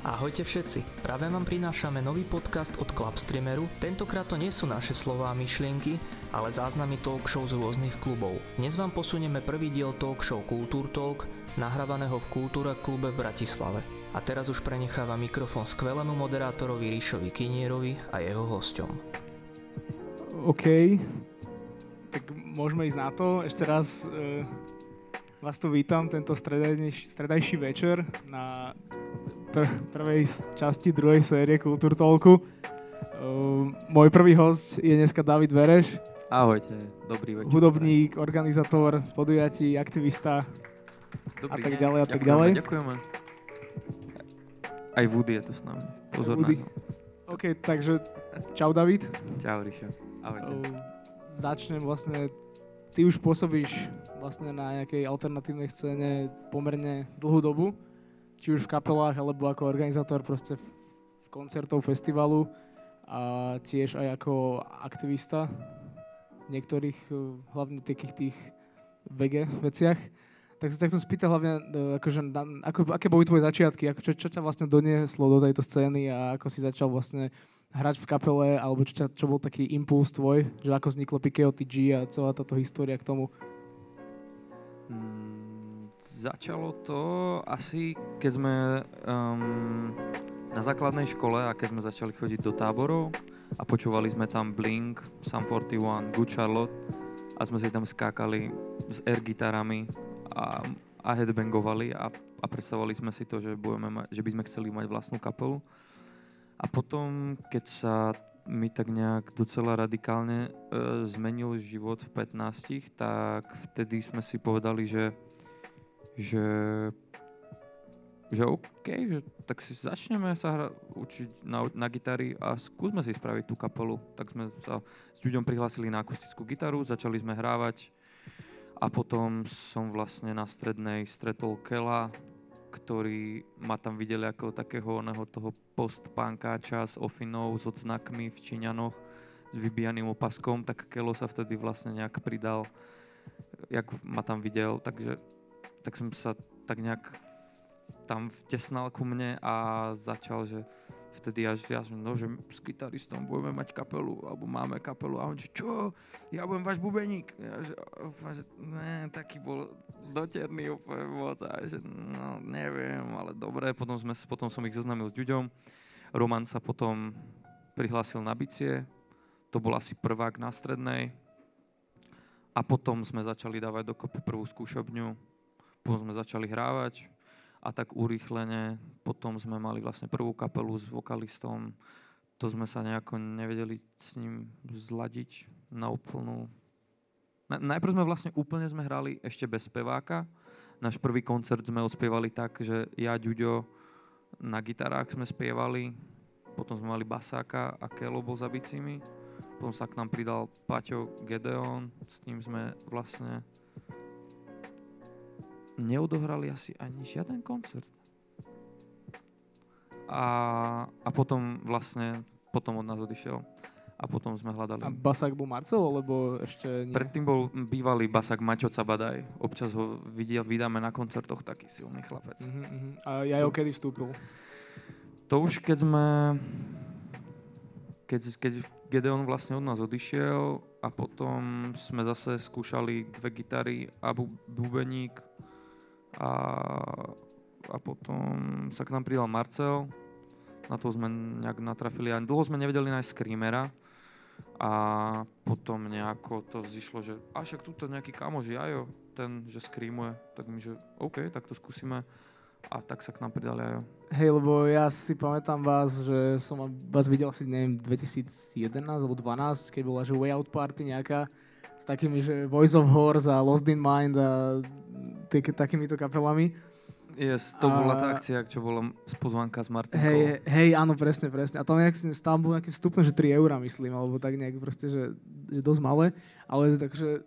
Ahojte všetci, práve vám prinášame nový podcast od Clubstreameru. Tentokrát to nie sú naše slová a myšlienky, ale záznamy talk show z rôznych klubov. Dnes vám posunieme prvý diel talk show Kultúr Talk, nahrávaného v Kultúra klube v Bratislave. A teraz už prenecháva mikrofón skvelému moderátorovi Ríšovi Kinierovi a jeho hosťom. OK, tak môžeme ísť na to. Ešte raz e, vás tu vítam tento stredajší večer na pr- prvej časti druhej série Kultúr Talku. Uh, môj prvý host je dneska David Vereš. Ahojte, dobrý večer. Hudobník, organizátor podujatí, aktivista dobrý a tak ďalej a tak ďalej. Ďakujeme. Aj Woody je tu s nami. Pozor Woody. na to. OK, takže čau David. Čau, Ríšo. Ahojte. Uh, začnem vlastne, ty už pôsobíš vlastne na nejakej alternatívnej scéne pomerne dlhú dobu či už v kapelách, alebo ako organizátor proste v koncertov, festivalu a tiež aj ako aktivista v niektorých, eh, hlavne takých tých VG veciach. Tak, tak som spýtal hlavne, eh, akože, ako, aké boli tvoje začiatky, ako, čo, čo ťa vlastne donieslo do tejto scény a ako si začal vlastne hrať v kapele, alebo čo, čo bol taký impuls tvoj, že ako vzniklo Pikeo a celá táto história k tomu. Mm, začalo to asi, keď sme um, na základnej škole a keď sme začali chodiť do táborov a počúvali sme tam Blink, Sum 41, Good Charlotte a sme si tam skákali s air gitarami a, a headbangovali a, a predstavovali sme si to, že, budeme ma- že by sme chceli mať vlastnú kapelu. A potom, keď sa mi tak nejak docela radikálne e, zmenil život v 15, tak vtedy sme si povedali, že že že OK, že tak si začneme sa hra, učiť na, na gitary a skúsme si spraviť tú kapelu. Tak sme sa s ľuďom prihlásili na akustickú gitaru, začali sme hrávať a potom som vlastne na strednej stretol Kela, ktorý ma tam videli ako takého oného toho post-punkáča s ofinou, s odznakmi v Číňanoch, s vybijaným opaskom, tak Kelo sa vtedy vlastne nejak pridal, jak ma tam videl, takže tak som sa tak nejak tam vtesnal ku mne a začal, že vtedy až ja som, no, že s gitaristom budeme mať kapelu, alebo máme kapelu. A on, že čo, ja budem váš bubeník. Ja, že, opa, že ne, taký bol doterný úplne moc. A že no, neviem, ale dobre, potom, sme, potom som ich zoznamil s Ďuďom. Roman sa potom prihlásil na bicie, to bol asi prvák na strednej. A potom sme začali dávať dokopy prvú skúšobňu, potom sme začali hrávať a tak urýchlene potom sme mali vlastne prvú kapelu s vokalistom. To sme sa nejako nevedeli s ním zladiť na úplnú... Na, najprv sme vlastne úplne sme hrali ešte bez speváka. Náš prvý koncert sme odspievali tak, že ja, Ďuďo, na gitarách sme spievali, potom sme mali basáka a Kelo bol za bicími. Potom sa k nám pridal Paťo Gedeon, s ním sme vlastne neodohrali asi ani žiaden koncert. A, a potom vlastne, potom od nás odišiel. A potom sme hľadali. A Basák bol Marcel, alebo ešte nie? Predtým bol bývalý basák Maťo Cabadaj. Občas ho vidia, vydáme na koncertoch, taký silný chlapec. Uh-huh. A Jajo kedy vstúpil? To už keď sme... Keď, keď Gedeon vlastne od nás odišiel a potom sme zase skúšali dve gitary a bu- bubeník a, a potom sa k nám pridal Marcel. Na to sme nejak natrafili. A dlho sme nevedeli nájsť screamera. A potom nejako to zišlo, že a však túto nejaký kamož Jajo, ten, že screamuje, tak my, že OK, tak to skúsime. A tak sa k nám pridal Jajo. Hej, lebo ja si pamätám vás, že som vás videl asi, neviem, 2011 alebo 2012, keď bola, že Way Out Party nejaká s takými, že Voice of Horse a Lost in Mind a tý, takýmito kapelami. Yes, to A- bola tá akcia, čo bola z pozvánka s Martinkou. Hej, hej, áno, presne, presne. A tam nejak, tam bol nejaký vstupné, že 3 eurá, myslím, alebo tak nejak proste, že, že dosť malé, ale takže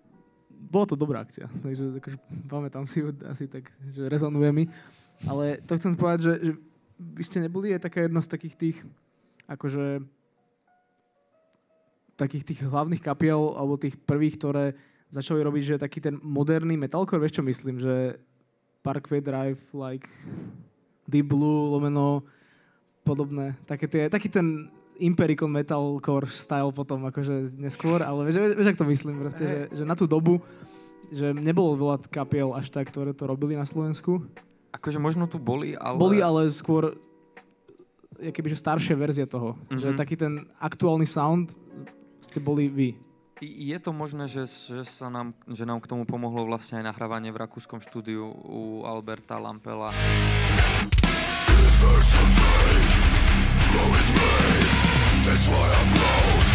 bola to dobrá akcia, takže akože, pamätám si ju asi tak, že rezonuje mi. Ale to chcem povedať, že, že vy ste neboli aj taká jedna z takých tých, akože takých tých hlavných kapiel, alebo tých prvých, ktoré začali robiť, že taký ten moderný metalcore, vieš čo myslím, že Parkway Drive, like Deep Blue, lomeno podobné. Také tie, taký ten Impericon metalcore style potom akože neskôr, ale vieš, vieš, ak to myslím proste, že, že na tú dobu, že nebolo veľa kapiel až tak, ktoré to robili na Slovensku. Akože možno tu boli, ale... Boli ale skôr je kebyže staršia verzia toho. Mm-hmm. Že Mhm. taký ten aktuálny sound ste boli vy. Je to možné, že, že, sa nám, že nám k tomu pomohlo vlastne aj nahrávanie v rakúskom štúdiu u Alberta Lampela. ktorý,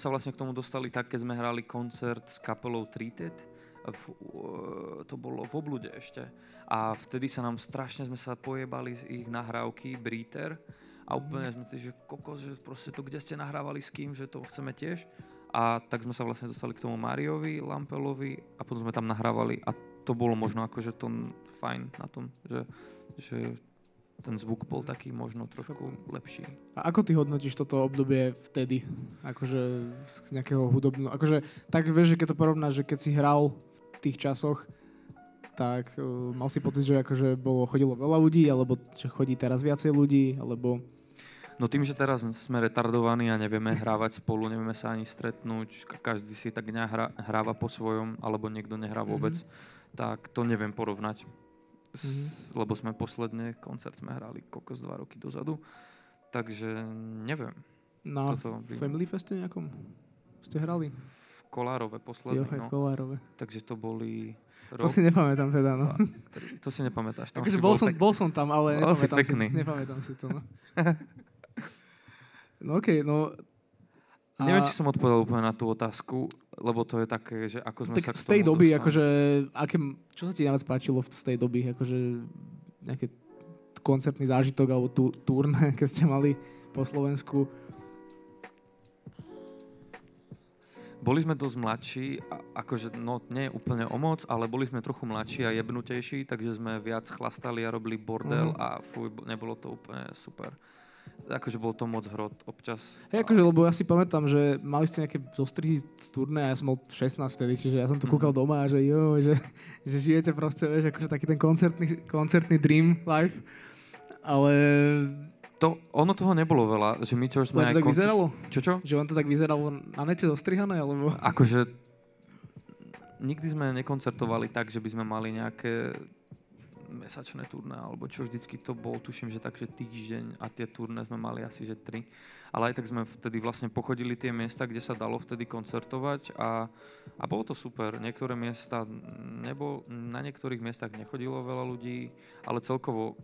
sa vlastne k tomu dostali tak, keď sme hrali koncert s kapelou Treated, v, uh, to bolo v oblude ešte. A vtedy sa nám strašne sme sa pojebali z ich nahrávky Breather a úplne sme tým, že kokos, že proste to, kde ste nahrávali s kým, že to chceme tiež. A tak sme sa vlastne dostali k tomu Mariovi, Lampelovi a potom sme tam nahrávali a to bolo možno akože to fajn na tom, že, že ten zvuk bol taký možno trošku lepší. A ako ty hodnotíš toto obdobie vtedy? Akože z nejakého hudobného... Akože tak vieš, že keď to porovnáš, že keď si hral v tých časoch, tak uh, mal si pocit, že akože bolo, chodilo veľa ľudí, alebo že chodí teraz viacej ľudí, alebo... No tým, že teraz sme retardovaní a nevieme hrávať spolu, nevieme sa ani stretnúť, ka- každý si tak hra, hráva po svojom, alebo niekto nehrá vôbec, mm-hmm. tak to neviem porovnať. S, lebo sme posledne koncert sme hrali kokos dva roky dozadu. Takže neviem. Na Toto by- Family Feste nejakom ste hrali? V Kolárove posledný, Johaj no. Kolárove. Takže to boli To rok, si nepamätám teda, no. to si nepamätáš. Tam si bol, som, tak, bol som tam, ale Bol si nepamätám si, pekný. nepamätám si to, no. no okej, no... a- Neviem, či som odpovedal úplne na tú otázku, lebo to je také, že ako sme tak sa z tej doby, dostali. akože, aké, čo sa ti najviac páčilo z tej doby, akože nejaké koncertný zážitok alebo tú, turné, keď ste mali po Slovensku. Boli sme dosť mladší, akože no nie úplne o moc, ale boli sme trochu mladší a jebnutejší, takže sme viac chlastali a robili bordel Mhm. a fuj, bo- nebolo to úplne super. Akože bol to moc hrot občas. Hej, akože, lebo ja si pamätám, že mali ste nejaké zostrihy z turné a ja som mal 16 vtedy, čiže ja som to Mhm. kúkal doma a že jo, že, že žijete proste, vieš, akože taký ten koncertný, koncertný dream life. Ale To, ono toho nebolo veľa, že my čo sme len to tak konci- vyzeralo? Čo čo? Že on to tak vyzeralo na nete zostrihané, alebo... Akože nikdy sme nekoncertovali tak, že by sme mali nejaké mesačné turné, alebo čo vždycky to bol, tuším, že takže týždeň a tie turné sme mali asi, že tri. Ale aj tak sme vtedy vlastne pochodili tie miesta, kde sa dalo vtedy koncertovať a, a bolo to super. Niektoré miesta nebol, na niektorých miestach nechodilo veľa ľudí, ale celkovo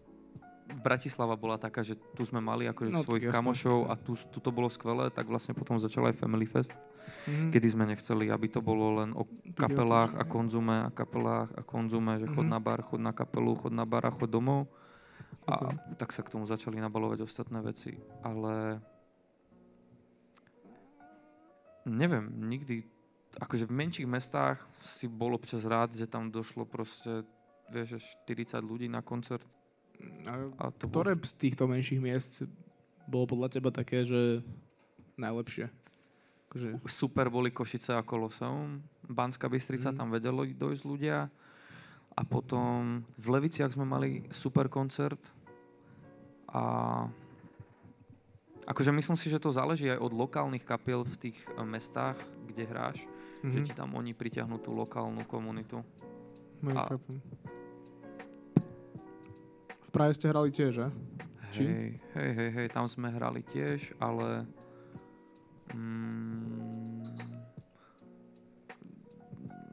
Bratislava bola taká, že tu sme mali akože No, svojich jasné. kamošov a tu, tu to bolo skvelé, tak vlastne potom začal aj Family Fest Mhm. kedy sme nechceli, aby to bolo len o kapelách a konzume a kapelách a konzume, že chod Mhm. na bar, chod na kapelu, chod na bar a chod domov. A tak sa k tomu začali nabalovať ostatné veci. Ale neviem, nikdy, akože v menších mestách si bol občas rád, že tam došlo proste, vieš, že 40 ľudí na koncert. A to ktoré bolo, z týchto menších miest bolo podľa teba také, že najlepšie? Akože, super boli Košice a Koloseum. Banská Bystrica, Mhm. tam vedelo dojsť ľudia. A potom v Leviciach sme mali super koncert. A akože myslím si, že to záleží aj od lokálnych kapiel v tých eh, mestách, kde hráš, mhm. že ti tam oni pritiahnú tú lokálnu komunitu. No, a- chápem. Prahe ste hrali tiež, že? Či? Hej, hej, hej, hej, tam sme hrali tiež, ale... Mm,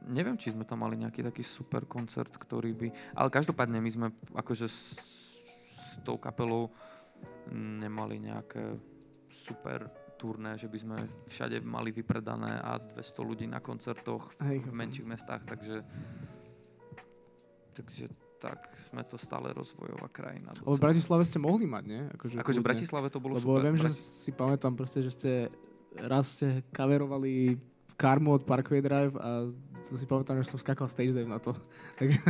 neviem, či sme tam mali nejaký taký super koncert, ktorý by... Ale každopádne my sme akože s, s tou kapelou nemali nejaké super turné, že by sme všade mali vypredané a 200 ľudí na koncertoch v, Hej, v menších mestách, takže takže tak sme to stále rozvojová krajina. Ale v Bratislave ste mohli mať, nie? Akože, Akože v. Bratislave to bolo Lebo super. viem, že Brati- si pamätám proste, že ste raz ste kaverovali karmu od Parkway Drive a to si pamätám, že som skakal stage dive na to. Takže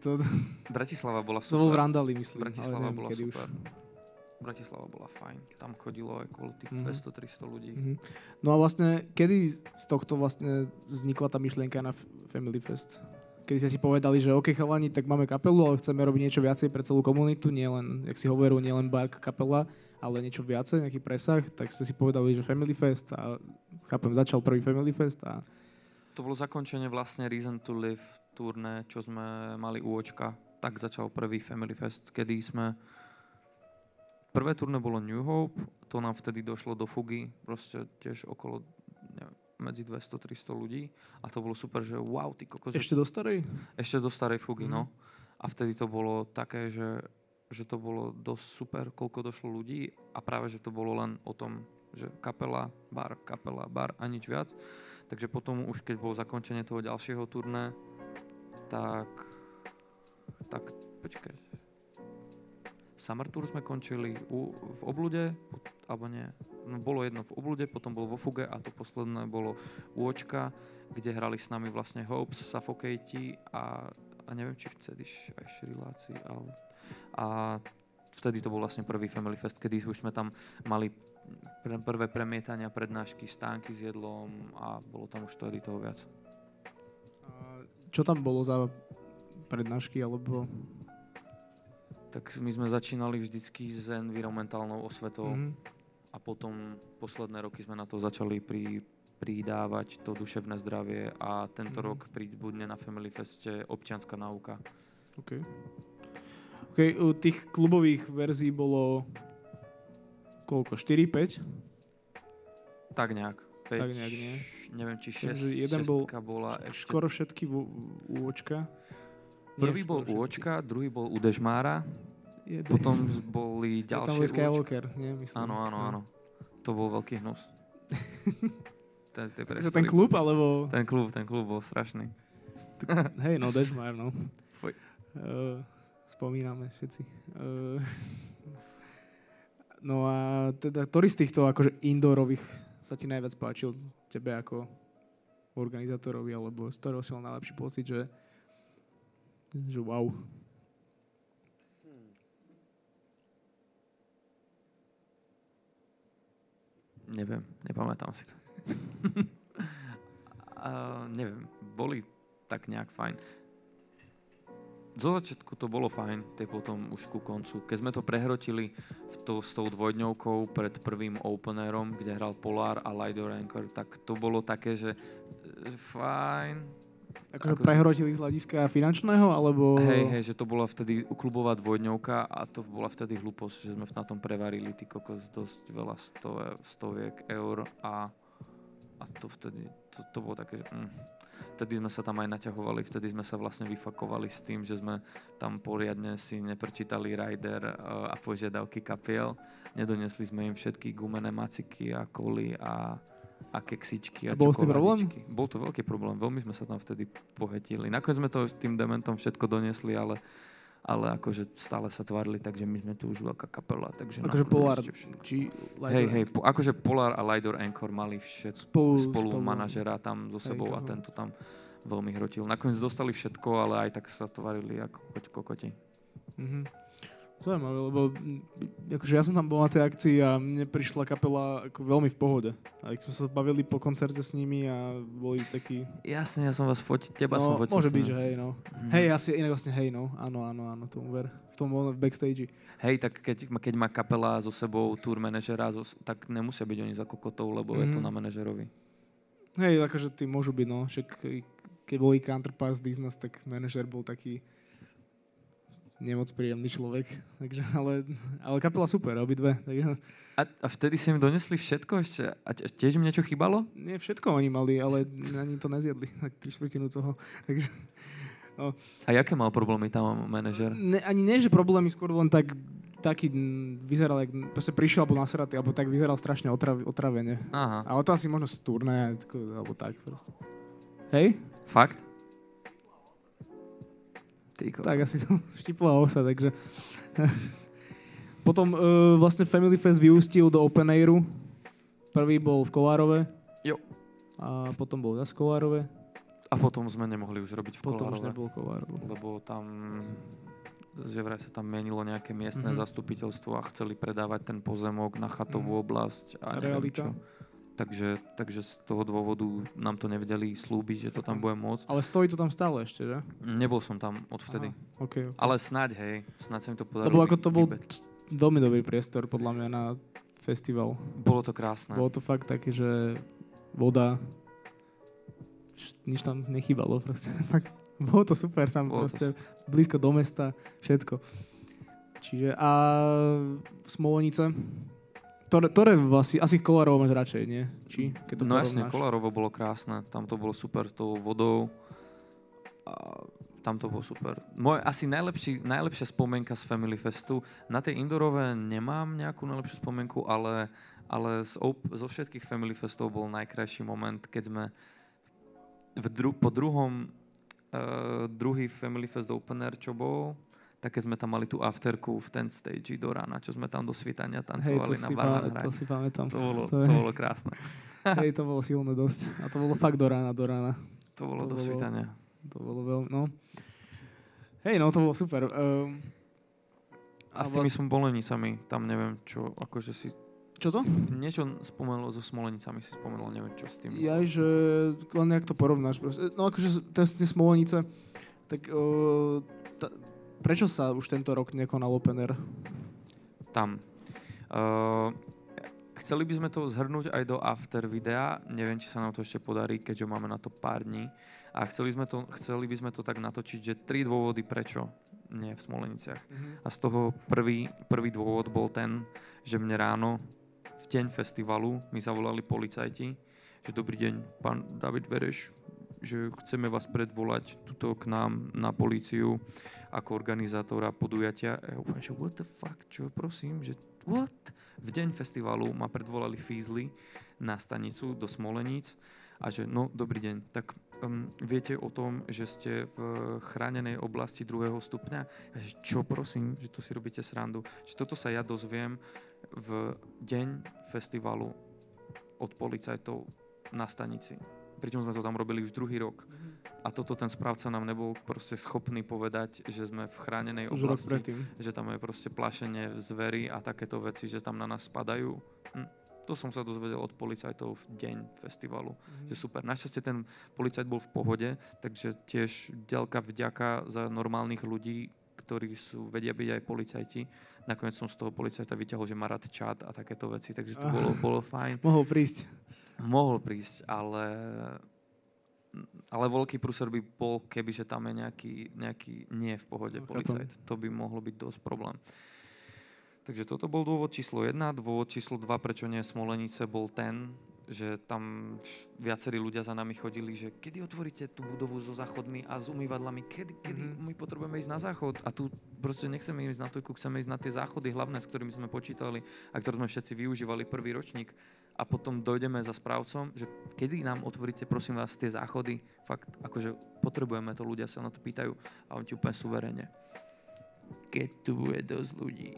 to, to, Bratislava bola to bol v super. Randali, myslím. Bratislava neviem, bola super. Bratislava bola fajn. Tam chodilo aj kvôli tých Mhm. 200-300 ľudí. Už. Mhm. No a vlastne, kedy z tohto vlastne vznikla tá myšlienka na Family Fest? Kedy ste si povedali, že OK chalani, tak máme kapelu, ale chceme robiť niečo viacej pre celú komunitu, nielen, jak si hovoril, nielen bark kapela, ale niečo viacej, nejaký presah, tak ste si povedali, že Family Fest a chápem, začal prvý Family Fest a To bolo zakončenie vlastne Reason to Live turné, čo sme mali u Očka. Tak začal prvý Family Fest, kedy sme... Prvé turné bolo New Hope, to nám vtedy došlo do fugy, proste tiež okolo medzi 200-300 ľudí a to bolo super, že wow, ty kokos, ešte do starej? ešte do starej fugy, Mhm. no. A vtedy to bolo také, že, že to bolo dosť super, koľko došlo ľudí a práve, že to bolo len o tom, že kapela, bar, kapela, bar a nič viac. Takže potom už keď bolo zakončenie toho ďalšieho turné, tak, tak počkaj. Summer Tour sme končili u, v Oblude, alebo nie, no bolo jedno v Oblude, potom bolo vo Fuge a to posledné bolo u Očka, kde hrali s nami vlastne Hopes, Suffocate a, a neviem, či vtedy aj Šriláci, ale... A vtedy to bol vlastne prvý Family Fest, kedy už sme tam mali pr- prvé premietania, prednášky, stánky s jedlom a bolo tam už vtedy toho viac. A Čo tam bolo za prednášky, alebo... Tak my sme začínali vždycky s environmentálnou osvetou Mhm. A potom posledné roky sme na to začali pri, pridávať to duševné zdravie a tento Mhm. rok príbudne na Family Feste občianská náuka. OK. OK, u tých klubových verzií bolo koľko? 4, 5? Tak nejak. Päť, Tak nejak, nie? Neviem, či Takže 6, jeden bol bola ešte... Skoro všetky u, u očka. Prvý bol u. Očka, druhý bol u Dežmára, Potom boli ďalšie. Skywalker, nie? Myslím. Áno, áno, No. áno. To bol veľký hnus. ten, ten, ten klub, alebo... Ten klub, ten klub bol strašný. Hej, no, Dežmar, no. Fuj. Uh, spomíname všetci. Uh, no a teda, ktorý z týchto akože indoorových sa ti najviac páčil tebe ako organizátorovi, alebo z ktorého si mal najlepší pocit, že, že wow. Neviem, nepamätám si to. uh, neviem, boli tak nejak fajn. Zo začiatku to bolo fajn, tie potom už ku koncu. Keď sme to prehrotili v to, s tou dvojdňovkou pred prvým openerom, kde hral Polar a Lidor Anchor, tak to bolo také, že že fajn. Akože Akože- prehrotili z hľadiska finančného, alebo... Hej, hej, že to bola vtedy klubová dvojdňovka a to bola vtedy hlúposť, že sme na tom prevarili ty kokos dosť veľa sto, stoviek eur a, a to vtedy, to, to bolo také, že mm. Vtedy sme sa tam aj naťahovali, vtedy sme sa vlastne vyfakovali s tým, že sme tam poriadne si neprečítali rider uh, a požiadavky kapiel. Nedonesli sme im všetky gumené maciky a koly a, a keksičky a Bol s tým problém? Bol to veľký problém, veľmi sme sa tam vtedy pohetili. Nakoniec sme to tým dementom všetko doniesli, ale, ale akože stále sa tvárili tak, že my sme tu už veľká kapela, takže Akože Polar, či... Hej, hej, po, akože Polar a Lidor Anchor mali všetko Spolu, spolu manažera tam so Hej, sebou a aha. tento tam veľmi hrotil. Nakoniec dostali všetko, ale aj tak sa tvarili ako kokoti. Mhm. Zaujímavé, lebo mm, akože ja som tam bol na tej akcii a mne prišla kapela ako veľmi v pohode. A keď sme sa bavili po koncerte s nimi a boli takí... Jasne, ja som vás fotil, teba som No, fotil. môže byť, že hej, no. Mhm. Hej, asi inak vlastne hej, no. Áno, áno, áno, tomu ver. V tom bol v backstage. Hej, tak keď, keď má kapela so sebou tour manažera, tak nemusia byť oni za kokotov, lebo je to Mhm. na manažerovi. Hej, akože tí môžu byť, no. Však keď boli Counterparts Business, tak manažer bol taký nemoc príjemný človek. Takže, ale, ale kapela super, obidve. Takže, A, a vtedy si im donesli všetko ešte? A tiež im niečo chýbalo? nie všetko oni mali, ale ani to nezjedli. Tak tri štvrtinu toho. Takže, A jaké mal problémy tam manažer? ne, ani nie, že problémy, skôr len tak taký vyzeral, jak, proste prišiel alebo nasratý, alebo tak vyzeral strašne otrav, otravene. Aha, Ale to asi možno z turné, alebo tak proste. Hej? fakt? Ty Tak asi to štipla osa, takže... Potom uh, vlastne Family Fest vyústil do Open Airu. Prvý bol v Kolárove. Jo. A potom bol zase v Kolárove. A potom sme nemohli už robiť v Potom už Kolárove, nebol Kolárov. lebo tam že vraj sa tam menilo nejaké miestne Mhm. zastupiteľstvo a chceli predávať ten pozemok na chatovú Mhm. oblasť a neviem Realita. čo. Takže, takže z toho dôvodu nám to nevedeli slúbiť, že to tam bude môcť. Ale stojí to tam stále ešte, že? Nebol som tam odvtedy. Aha, okay. Ale snáď, hej, snáď sa mi to podarilo. Lebo ako to bol vybeť. veľmi dobrý priestor, podľa mňa, na festival. Bolo to krásne. Bolo to fakt také, že voda, nič tam nechýbalo proste. Fakt, bolo to super tam Bolo to proste, blízko do mesta, všetko. Čiže a Smolenice, ktoré, ktoré asi, asi Kolárovo máš radšej, nie? Či, keď to no jasne? Kolárovo bolo krásne, tam to bolo super s tou vodou. A tam to bolo super. Moje asi najlepší, najlepšia spomienka z Family Festu, na tej indorové nemám nejakú najlepšiu spomienku, ale, ale z, zo všetkých Family Festov bol najkrajší moment, keď sme v dru- po druhom uh, druhý Family Fest Open Air, čo bol, tak keď sme tam mali tú afterku v ten stage do rána, čo sme tam do svítania Hej, to tancovali na si, barná pá, to si pamätám. To bolo, to to je- bolo krásne. Hej, to bolo silné dosť. A to bolo fakt do rána, do rána. To bolo To do bolo- svítania. To bolo veľmi, no. Hej, no to bolo super. Um, A s tými vlast- smolenicami, tam neviem čo, akože si... čo to? Niečo spomenul so smolenicami, si spomenul, neviem čo s tým. Ja, že len jak to porovnáš. Proste. No akože tie, tie Smolenice, tak uh, prečo sa už tento rok nekonal Open Air? Tam. Uh, chceli by sme to zhrnúť aj do after videa, neviem, či sa nám to ešte podarí, keďže máme na to pár dní. A chceli, sme to, chceli by sme to tak natočiť, že tri dôvody prečo nie v Smoleniciach. A z toho prvý, prvý dôvod bol ten, že mne ráno v deň festivalu mi zavolali policajti, že dobrý deň, pán David Vereš, že chceme vás predvolať tuto k nám na políciu ako organizátora podujatia. A ja úplne, že what the fuck, čo prosím, že what? V deň festivalu ma predvolali Fízly na stanicu do Smoleníc a že no, dobrý deň, tak um, viete o tom, že ste v chránenej oblasti druhého stupňa? A že čo prosím, že tu si robíte srandu? Že toto sa ja dozviem v deň festivalu od policajtov na stanici. Pričom sme to tam robili už druhý rok. A toto ten správca nám nebol proste schopný povedať, že sme v chránenej Už oblasti, že tam je proste plašenie zvery a takéto veci, že tam na nás spadajú. Hm. To som sa dozvedel od policajtov v deň festivalu. Že super. Našťastie ten policajt bol v pohode, takže tiež ďalka vďaka za normálnych ľudí, ktorí sú, vedia byť aj policajti. Nakoniec som z toho policajta vyťahol, že má rád čat a takéto veci, takže to Ah. bolo, bolo fajn. Mohol prísť. Mohol prísť, ale ale veľký prúser by bol, keby že tam je nejaký, nejaký nie v pohode No, policajt. To by mohlo byť dosť problém. Takže toto bol dôvod číslo 1. Dôvod číslo 2, prečo nie Smolenice, bol ten, že tam viacerí ľudia za nami chodili, že kedy otvoríte tú budovu so záchodmi a s umývadlami, kedy, kedy Mhm. my potrebujeme ísť na záchod a tu proste nechceme ísť na tojku, chceme ísť na tie záchody hlavné, s ktorými sme počítali a ktoré sme všetci využívali prvý ročník a potom dojdeme za správcom, že kedy nám otvoríte, prosím vás, tie záchody, fakt, akože potrebujeme to, ľudia sa na to pýtajú a on ti úplne suverene. Keď tu bude dosť ľudí.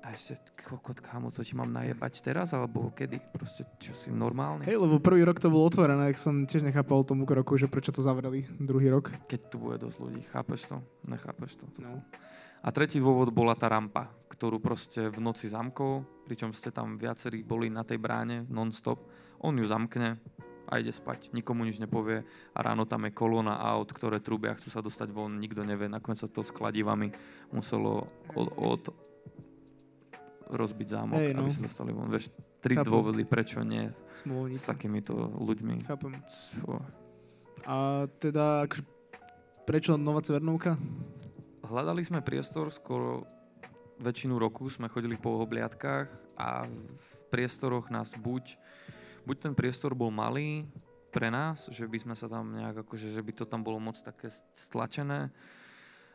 A ešte, kokot, kámo, to ti mám najebať teraz, alebo kedy? Proste, čo si normálny? Hej, lebo prvý rok to bolo otvorené, tak som tiež nechápal tomu kroku, že prečo to zavreli druhý rok. Keď tu bude dosť ľudí, chápeš to? Nechápeš to? No. A tretí dôvod bola tá rampa, ktorú proste v noci zamkol, pričom ste tam viacerí boli na tej bráne non-stop. On ju zamkne a ide spať. Nikomu nič nepovie a ráno tam je kolóna aut, ktoré trúbia, chcú sa dostať von, nikto nevie. Nakoniec sa to s kladivami muselo od, od rozbiť zámok, hey, no. aby sa dostali von. Vieš, tri Chápem. dôvody, prečo nie s Smolnica. takýmito ľuďmi. Chápem. Fú. A teda, akože, prečo Nová Cvernovka? Hľadali sme priestor, skoro väčšinu roku sme chodili po obliadkách a v priestoroch nás buď, buď ten priestor bol malý pre nás, že by sme sa tam nejak akože, že by to tam bolo moc také stlačené,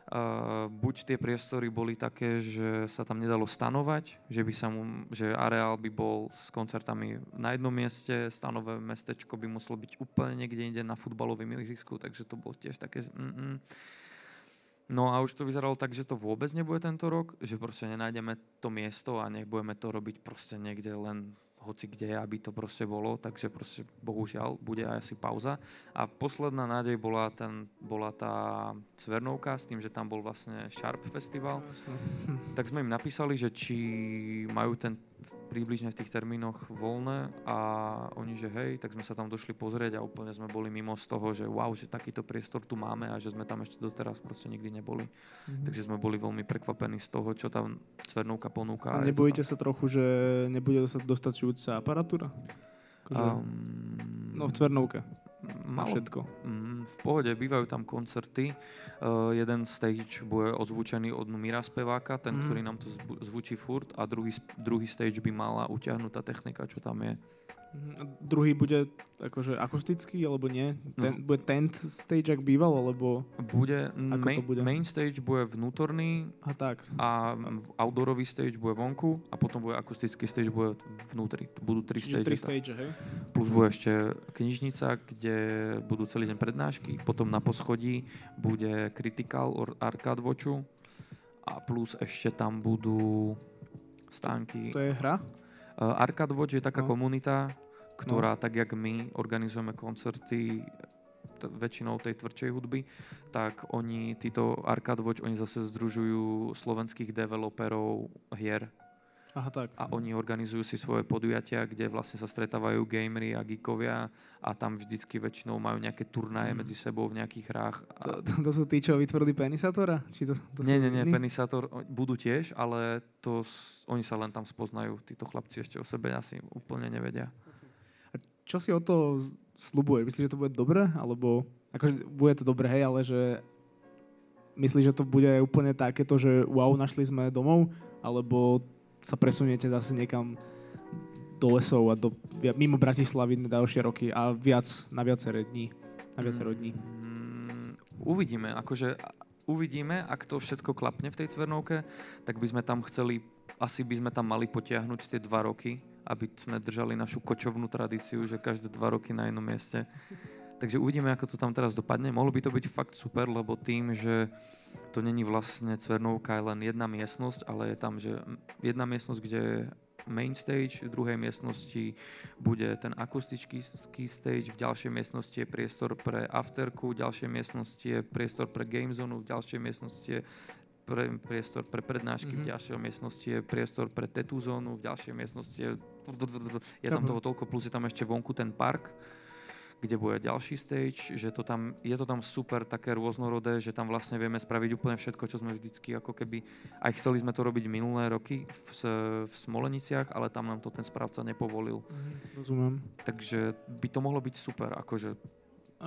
Uh, buď tie priestory boli také, že sa tam nedalo stanovať, že, by sa mu, že areál by bol s koncertami na jednom mieste, stanové mestečko by muselo byť úplne niekde inde na futbalovém ihrisku, takže to bolo tiež také... Mm-mm. No a už to vyzeralo tak, že to vôbec nebude tento rok, že proste nenájdeme to miesto a nech budeme to robiť proste niekde len hoci kde, aby to proste bolo, takže proste bohužiaľ bude aj asi pauza. A posledná nádej bola, ten, bola tá Cvernovka s tým, že tam bol vlastne Sharp Festival. Tak sme im napísali, že či majú ten približne v tých termínoch voľné a oni, že hej, tak sme sa tam došli pozrieť a úplne sme boli mimo z toho, že wow, že takýto priestor tu máme a že sme tam ešte doteraz proste nikdy neboli. Mm-hmm. Takže sme boli veľmi prekvapení z toho, čo tam Cvernovka ponúka. A nebojíte sa trochu, že nebude dostačujúca aparatúra? Akože, um, no v Cvernovke má všetko. Mm, v pohode, bývajú tam koncerty. Uh, jeden stage bude ozvučený od Mira speváka, ten, mm. ktorý nám to zvučí furt a druhý, druhý stage by mala utiahnutá technika, čo tam je. Druhý bude akože akustický, alebo nie? Ten, no. Bude tent stage, ak býval, alebo... Bude, ako main, to bude? main stage bude vnútorný a, tak. a outdoorový stage bude vonku a potom bude akustický stage bude vnútri. Budú tri Čiže stage. Tri stage, hej? Plus bude ešte knižnica, kde budú celý deň prednášky. Potom na poschodí bude Critical or Arcade Watchu a plus ešte tam budú stánky. To je hra? Uh, Arcade Watch je taká no. komunita, ktorá no. tak, jak my organizujeme koncerty t- väčšinou tej tvrdšej hudby, tak oni, títo Arcade Watch, oni zase združujú slovenských developerov hier Aha, tak. A oni organizujú si svoje podujatia, kde vlastne sa stretávajú gamery a geekovia a tam vždycky väčšinou majú nejaké turnaje mm. medzi sebou v nejakých hrách. A... To, to, to sú tí, čo vytvorili Penisatora? Či to, to nie, nie, nie, Penisator budú tiež, ale to, oni sa len tam spoznajú. Títo chlapci ešte o sebe asi úplne nevedia. Čo si o to slubuje? Myslíš, že to bude dobré? Alebo, akože bude to dobré, hej, ale že myslíš, že to bude úplne takéto, že wow, našli sme domov? Alebo sa presuniete zase niekam do lesov a do, mimo Bratislavy na ďalšie roky a viac, na viaceré dní. Na viacero dní. Mm, uvidíme, akože uvidíme, ak to všetko klapne v tej Cvernovke, tak by sme tam chceli, asi by sme tam mali potiahnuť tie dva roky, aby sme držali našu kočovnú tradíciu, že každé dva roky na jednom mieste. Takže uvidíme, ako to tam teraz dopadne. Mohlo by to byť fakt super, lebo tým, že to není vlastne Cvernovka, je len jedna miestnosť, ale je tam, že jedna miestnosť, kde je main stage, v druhej miestnosti bude ten akustický stage, v ďalšej miestnosti je priestor pre afterku, v ďalšej miestnosti je priestor pre game zone, v ďalšej miestnosti je pre, priestor pre prednášky, mm-hmm. v mhm. ďalšej miestnosti je priestor pre tetú zónu, v ďalšej miestnosti je... Je tam toho toľko, plus je tam ešte vonku ten park kde bude ďalší stage, že to tam, je to tam super také rôznorodé, že tam vlastne vieme spraviť úplne všetko, čo sme vždycky ako keby, aj chceli sme to robiť minulé roky v, v Smoleniciach, ale tam nám to ten správca nepovolil. Mhm, rozumiem. Takže by to mohlo byť super, akože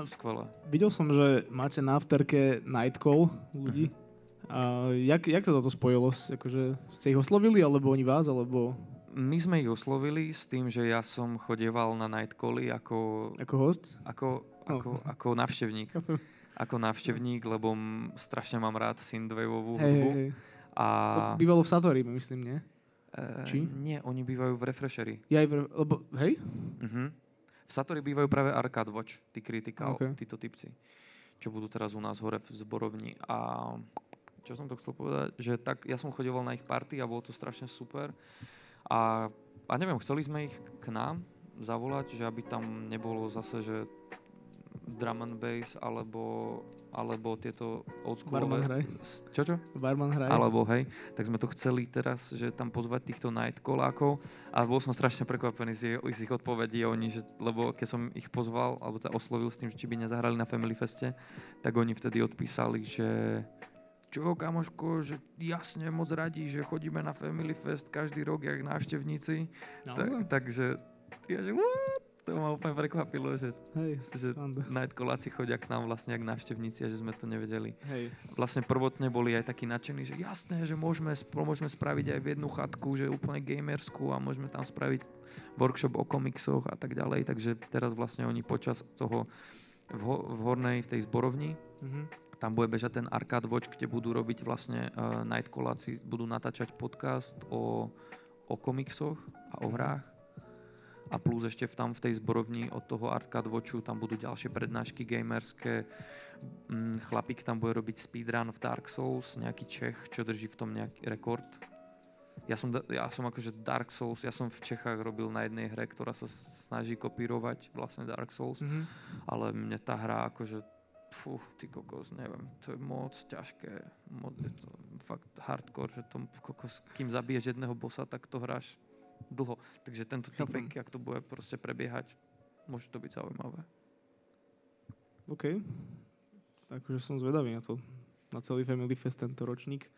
skvelé. Videl som, že máte na afterke night call ľudí. Uh-huh. A jak, jak sa toto spojilo? Akože ste ich oslovili, alebo oni vás, alebo my sme ich oslovili s tým, že ja som chodieval na Nightcally ako... Ako host? Ako, ako, oh. ako navštevník. ako navštevník, lebo strašne mám rád synthwaveovú hudbu. Hey, hey. A... To bývalo v Satori, myslím, nie? E, Či? Nie, oni bývajú v Refreshery. Ja aj v, lebo, hej? Uh-huh. V Satori bývajú práve Arcade Watch, tí Critical, okay. títo typci, čo budú teraz u nás hore v zborovni. A čo som to chcel povedať, že tak ja som chodeval na ich party a bolo to strašne super. A, a neviem, chceli sme ich k nám zavolať, že aby tam nebolo zase, že drum and bass, alebo, alebo tieto oldschoolové... Barman hraj. Čo, čo? Barman hraj. Alebo hej, tak sme to chceli teraz, že tam pozvať týchto night kolákov a bol som strašne prekvapený z, ich, z ich odpovedí, oni, že, lebo keď som ich pozval, alebo teda oslovil s tým, že či by nezahrali na Family Feste, tak oni vtedy odpísali, že čo kamoško, že jasne moc radí, že chodíme na Family Fest každý rok, jak návštevníci. No. Ta, takže ja že what? to ma úplne prekvapilo, že, Hej, že sranda. Nightcalláci chodia k nám vlastne jak návštevníci a že sme to nevedeli. Hej. Vlastne prvotne boli aj takí nadšení, že jasné, že môžeme, môžeme spraviť aj v jednu chatku, že úplne gamerskú a môžeme tam spraviť workshop o komiksoch a tak ďalej. Takže teraz vlastne oni počas toho v, ho- v hornej, v tej zborovni, Mhm. Tam bude bežať ten Arcade Watch, kde budú robiť vlastne uh, Nightcalláci, budú natáčať podcast o, o komiksoch a o hrách. A plus ešte v, tam v tej zborovni od toho Arcade Watchu tam budú ďalšie prednášky gamerské. Mm, chlapík tam bude robiť speedrun v Dark Souls, nejaký Čech, čo drží v tom nejaký rekord. Ja som, ja som akože Dark Souls, ja som v Čechách robil na jednej hre, ktorá sa snaží kopírovať vlastne Dark Souls Mhm. ale mne tá hra akože fú, ty kokos, neviem, to je moc ťažké, moc, je to fakt hardcore, že to kokos, kým zabiješ jedného bossa, tak to hráš dlho. Takže tento typek, jak to bude proste prebiehať, môže to byť zaujímavé. OK. Takže som zvedavý na to. Na celý Family Fest tento ročník.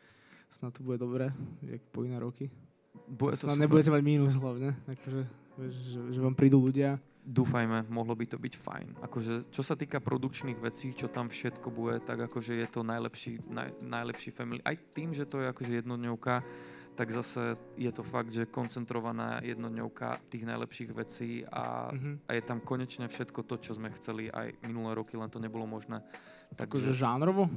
Snad to bude dobré, jak po iné roky. Bude to Snad nebudete mať mínus hlavne. Takže, že, že vám prídu ľudia. Dúfajme, mohlo by to byť fajn. Akože, čo sa týka produkčných vecí, čo tam všetko bude, tak akože je to najlepší, naj, najlepší family. Aj tým, že to je akože jednodňovka, tak zase je to fakt, že koncentrovaná jednodňovka tých najlepších vecí a, Mhm. a je tam konečne všetko to, čo sme chceli aj minulé roky, len to nebolo možné. Akože Takže žánrovo?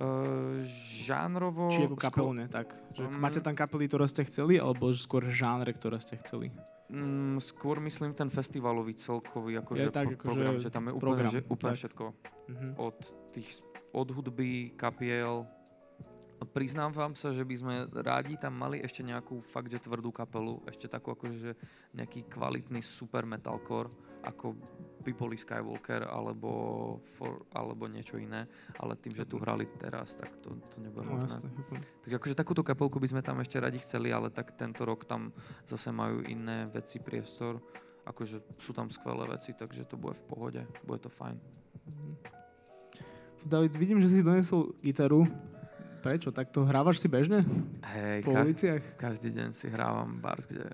uh, žánrovo... Či ako kapelne, tak. Že Mm. máte tam kapely, ktoré ste chceli, alebo skôr žánre, ktoré ste chceli? Mm, skôr myslím ten festivalový celkový akože tak, pro- akože program, že tam je úplne, program, že, úplne tak. všetko. Mhm. od tých, od hudby, kapiel. Priznám vám sa, že by sme rádi tam mali ešte nejakú fakt, že tvrdú kapelu, ešte takú akože že nejaký kvalitný super metalcore, ako by boli Skywalker alebo, for, alebo niečo iné, ale tým, že tu hrali teraz, tak to, to nebude No, možné. jasné, chápem. Takže akože takúto kapelku by sme tam ešte radi chceli, ale tak tento rok tam zase majú iné veci, priestor. Akože sú tam skvelé veci, takže to bude v pohode, bude to fajn. David, vidím, že si donesol gitaru. Prečo? Tak to hrávaš si bežne? Hej, Po ka- uliciach? každý deň si hrávam bars, kde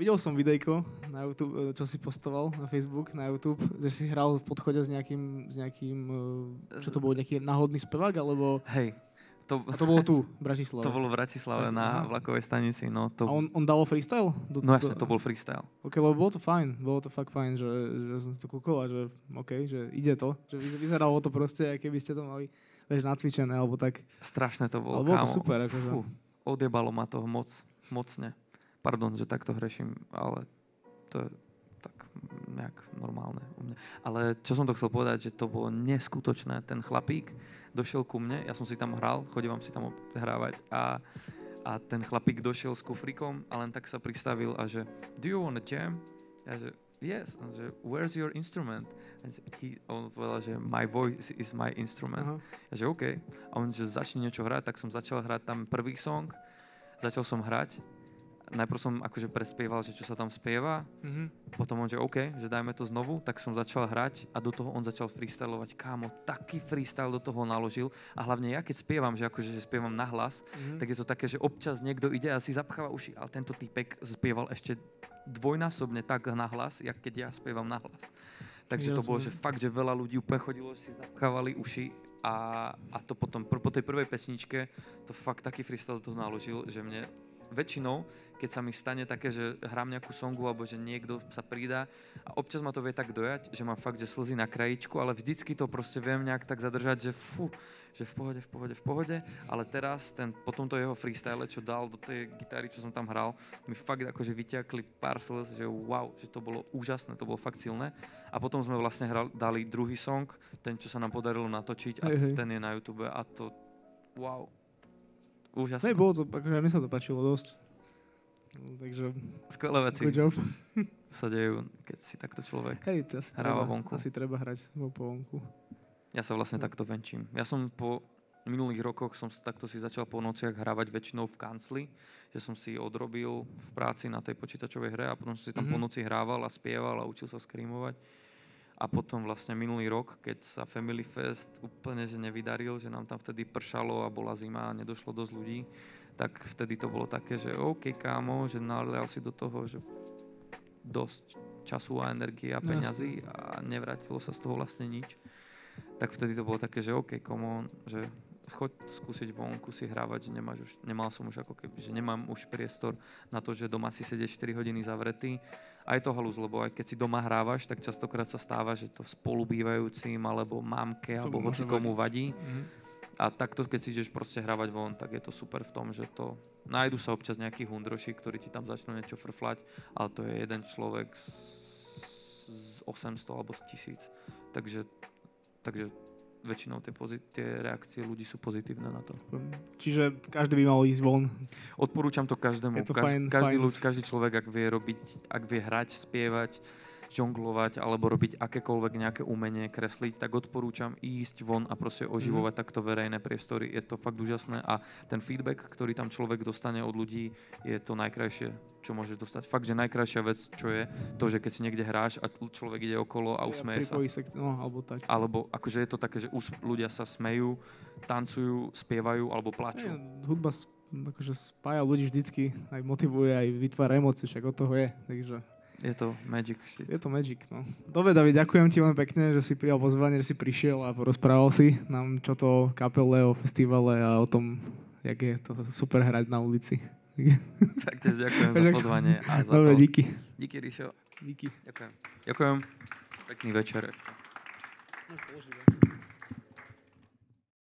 videl som videjko na YouTube, e, čo si postoval na Facebook, na YouTube, že si hral v podchode s nejakým, s nejakým e, čo to bolo, nejaký náhodný spevák, alebo... Hej, to, A to bolo tu, v Bratislave. to bolo v Bratislave na vlakovej stanici, no to... A on, on dalo freestyle? Do, No jasne, to bol freestyle. Ok, lebo bolo to fajn, bolo to fakt fajn, že, že som to kúkol a že ok, že ide to, že vyz- vyzeralo to proste, ako keby ste to mali vieš, nacvičené, alebo tak. Strašné to bolo, Ale bolo to kámo. super, akože. Fú, odjebalo ma to moc, mocne. Pardon, že takto hreším, ale to je tak nejak normálne u mňa. Ale čo som to chcel povedať, že to bolo neskutočné. Ten chlapík došiel ku mne, ja som si tam hral, chodím si tam hrávať a, a ten chlapík došiel s kufrikom a len tak sa pristavil a že do you want a jam? Ja že yes. A že where's your instrument? A he, on povedal, že my voice is my instrument. Aha. Ja že OK. A on, že začne niečo hrať, tak som začal hrať tam prvý song. Začal som hrať. Najprv som akože prespieval, že čo sa tam spieva. Mhm. Potom on, že OK, že dajme to znovu. Tak som začal hrať a do toho on začal freestylovať. Kámo, taký freestyle do toho naložil. A hlavne ja, keď spievam, že akože že spievam na hlas, Mhm. tak je to také, že občas niekto ide a si zapcháva uši. Ale tento typek spieval ešte dvojnásobne tak na hlas, jak keď ja spievam na hlas. Takže to bolo, že fakt, že veľa ľudí úplne chodilo, si zapchávali uši a, a to potom, po tej prvej pesničke, to fakt taký freestyle do toho naložil, že mne väčšinou, keď sa mi stane také, že hrám nejakú songu alebo že niekto sa pridá a občas ma to vie tak dojať, že mám fakt, že slzy na krajičku, ale vždycky to proste viem nejak tak zadržať, že fú, že v pohode, v pohode, v pohode, ale teraz ten, po tomto jeho freestyle, čo dal do tej gitary, čo som tam hral, mi fakt akože vyťakli pár slz, že wow, že to bolo úžasné, to bolo fakt silné. A potom sme vlastne hral, dali druhý song, ten, čo sa nám podarilo natočiť a Hej, hej. ten je na YouTube a to, wow, úžasné. Hej, bolo to, akože mne sa to páčilo dosť. Takže, Skvelé veci sa dejú, keď si takto človek. Hej, to asi Hráva treba, vonku. asi treba hrať po vonku. Ja sa vlastne No. takto venčím. Ja som po minulých rokoch som takto si začal po nociach hrávať väčšinou v kancli, že som si odrobil v práci na tej počítačovej hre a potom som si tam Mhm. po noci hrával a spieval a učil sa skrimovať. A potom vlastne minulý rok, keď sa Family Fest úplne že nevydaril, že nám tam vtedy pršalo a bola zima a nedošlo dosť ľudí, tak vtedy to bolo také, že OK kámo, že nalial si do toho, že dosť času a energie a No, peňazí a nevrátilo sa z toho vlastne nič. Tak vtedy to bolo také, že OK, come on, že choď skúsiť vonku si hrávať, že nemáš už, nemal som už ako keby, že nemám už priestor na to, že doma si sedieť 4 hodiny zavretý. A je to halus, lebo aj keď si doma hrávaš, tak častokrát sa stáva, že to spolubývajúcim alebo mamke To alebo môže hoci komu vadí. Mhm. A takto, keď si ideš proste hravať von, tak je to super v tom, že to... Nájdu sa občas nejakí hundroši, ktorí ti tam začnú niečo frflať, ale to je jeden človek z, z 800 alebo z 1000. Takže, takže väčšinou tie, pozit- tie reakcie ľudí sú pozitívne na to. Čiže každý by mal ísť von. Odporúčam to každému. Je to Kaž, fajn- každý, fajn. ľud, každý človek, ak vie robiť, ak vie hrať, spievať, žonglovať alebo robiť akékoľvek nejaké umenie, kresliť, tak odporúčam ísť von a proste oživovať Mhm. takto verejné priestory. Je to fakt úžasné a ten feedback, ktorý tam človek dostane od ľudí, je to najkrajšie, čo môžeš dostať. Fakt, že najkrajšia vec, čo je to, že keď si niekde hráš a človek ide okolo a usmeje sa. Sa. No, alebo tak. Alebo akože je to také, že us- ľudia sa smejú, tancujú, spievajú alebo plačú. Nie, hudba s- akože spája ľudí vždycky, aj motivuje, aj vytvára emócie, však od toho je. Takže Je to magic shit. je to magic. No. Dobre, David, ďakujem ti veľmi pekne, že si prijal pozvanie, že si prišiel a porozprával si nám čo to o kapele, o festivale a o tom, jak je to super hrať na ulici. Taktiež ďakujem za pozvanie a za Dobre, to. díky. Díky, Ríšo. díky. Ďakujem. Ďakujem. Pekný večer ešte. Položiť,